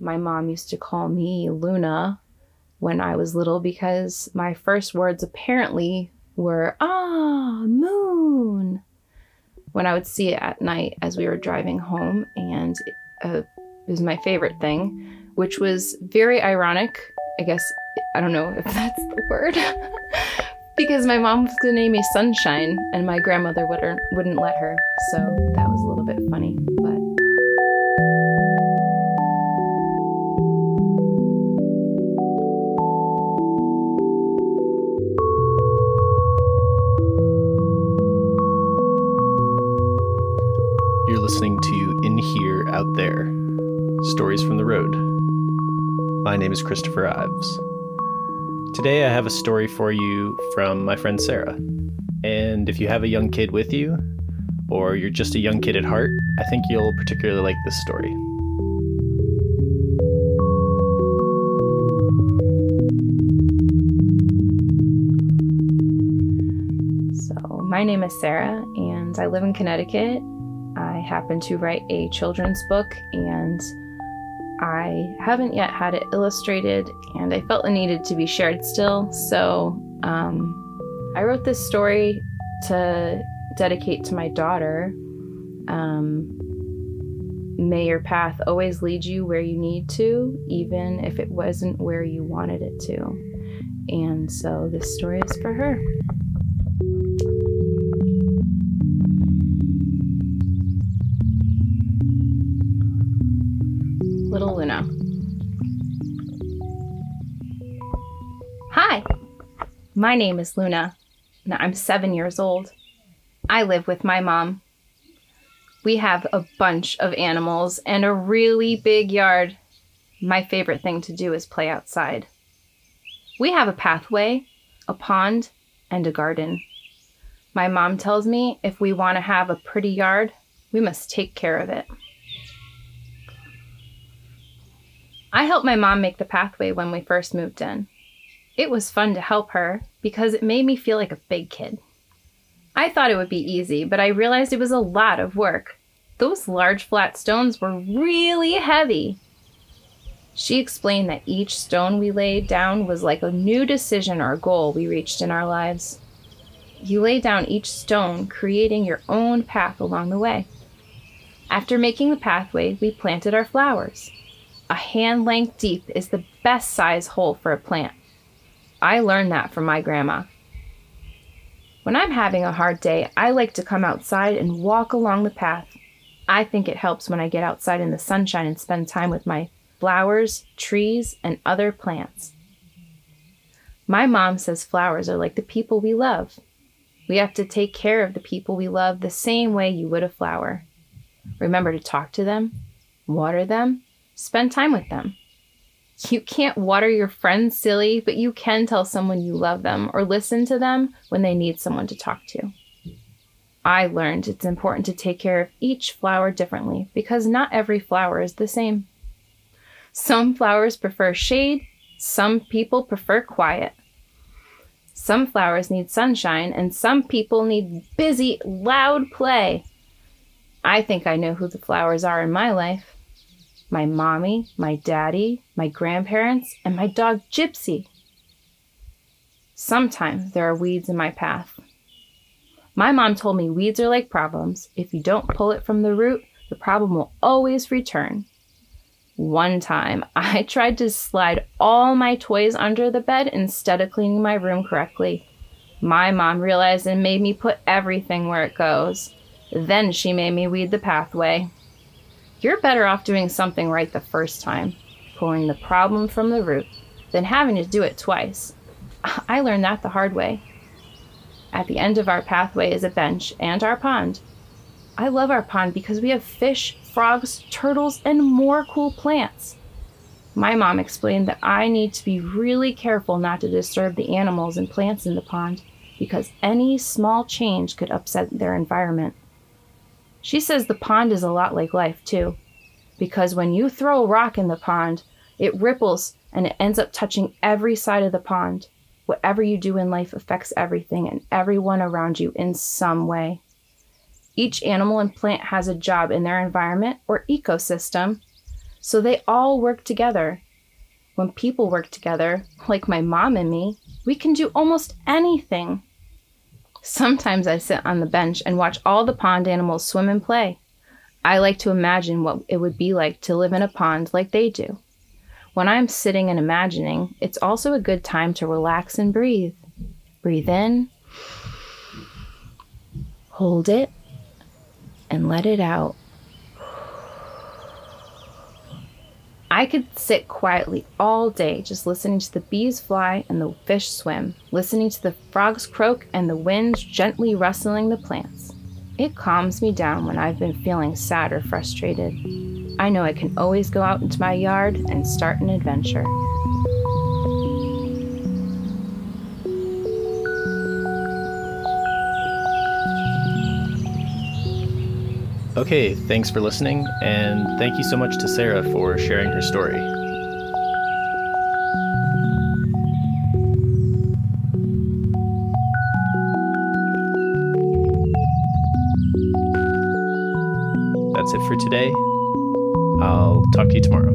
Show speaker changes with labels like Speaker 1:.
Speaker 1: My mom used to call me Luna when I was little because my first words apparently were, ah, moon, when I would see it at night as we were driving home. And uh, it was my favorite thing, which was very ironic. I guess, I don't know if that's the word. because my mom was going to name me Sunshine and my grandmother wouldn't, wouldn't let her. So that was a little bit funny. But
Speaker 2: Here, Out There Stories from the Road. My name is Christopher Ives. Today I have a story for you from my friend Sarah. And if you have a young kid with you, or you're just a young kid at heart, I think you'll particularly like this story.
Speaker 1: So, my name is Sarah, and I live in Connecticut. I happen to write a children's book, and I haven't yet had it illustrated, and I felt it needed to be shared still. So, um, I wrote this story to dedicate to my daughter. Um, may your path always lead you where you need to, even if it wasn't where you wanted it to. And so, this story is for her. My name is Luna, and I'm seven years old. I live with my mom. We have a bunch of animals and a really big yard. My favorite thing to do is play outside. We have a pathway, a pond, and a garden. My mom tells me if we want to have a pretty yard, we must take care of it. I helped my mom make the pathway when we first moved in. It was fun to help her because it made me feel like a big kid. I thought it would be easy, but I realized it was a lot of work. Those large flat stones were really heavy. She explained that each stone we laid down was like a new decision or goal we reached in our lives. You lay down each stone, creating your own path along the way. After making the pathway, we planted our flowers. A hand length deep is the best size hole for a plant. I learned that from my grandma. When I'm having a hard day, I like to come outside and walk along the path. I think it helps when I get outside in the sunshine and spend time with my flowers, trees, and other plants. My mom says flowers are like the people we love. We have to take care of the people we love the same way you would a flower. Remember to talk to them, water them, spend time with them. You can't water your friends silly, but you can tell someone you love them or listen to them when they need someone to talk to. I learned it's important to take care of each flower differently because not every flower is the same. Some flowers prefer shade, some people prefer quiet. Some flowers need sunshine, and some people need busy, loud play. I think I know who the flowers are in my life my mommy, my daddy, my grandparents, and my dog Gypsy. Sometimes there are weeds in my path. My mom told me weeds are like problems. If you don't pull it from the root, the problem will always return. One time, I tried to slide all my toys under the bed instead of cleaning my room correctly. My mom realized and made me put everything where it goes. Then she made me weed the pathway. You're better off doing something right the first time, pulling the problem from the root, than having to do it twice. I learned that the hard way. At the end of our pathway is a bench and our pond. I love our pond because we have fish, frogs, turtles, and more cool plants. My mom explained that I need to be really careful not to disturb the animals and plants in the pond because any small change could upset their environment. She says the pond is a lot like life, too, because when you throw a rock in the pond, it ripples and it ends up touching every side of the pond. Whatever you do in life affects everything and everyone around you in some way. Each animal and plant has a job in their environment or ecosystem. So they all work together. When people work together, like my mom and me, we can do almost anything. Sometimes I sit on the bench and watch all the pond animals swim and play. I like to imagine what it would be like to live in a pond like they do. When I'm sitting and imagining, it's also a good time to relax and breathe. Breathe in, hold it, and let it out. I could sit quietly all day just listening to the bees fly and the fish swim, listening to the frogs croak and the winds gently rustling the plants. It calms me down when I've been feeling sad or frustrated. I know I can always go out into my yard and start an adventure.
Speaker 2: Okay, thanks for listening, and thank you so much to Sarah for sharing her story. That's it for today. I'll talk to you tomorrow.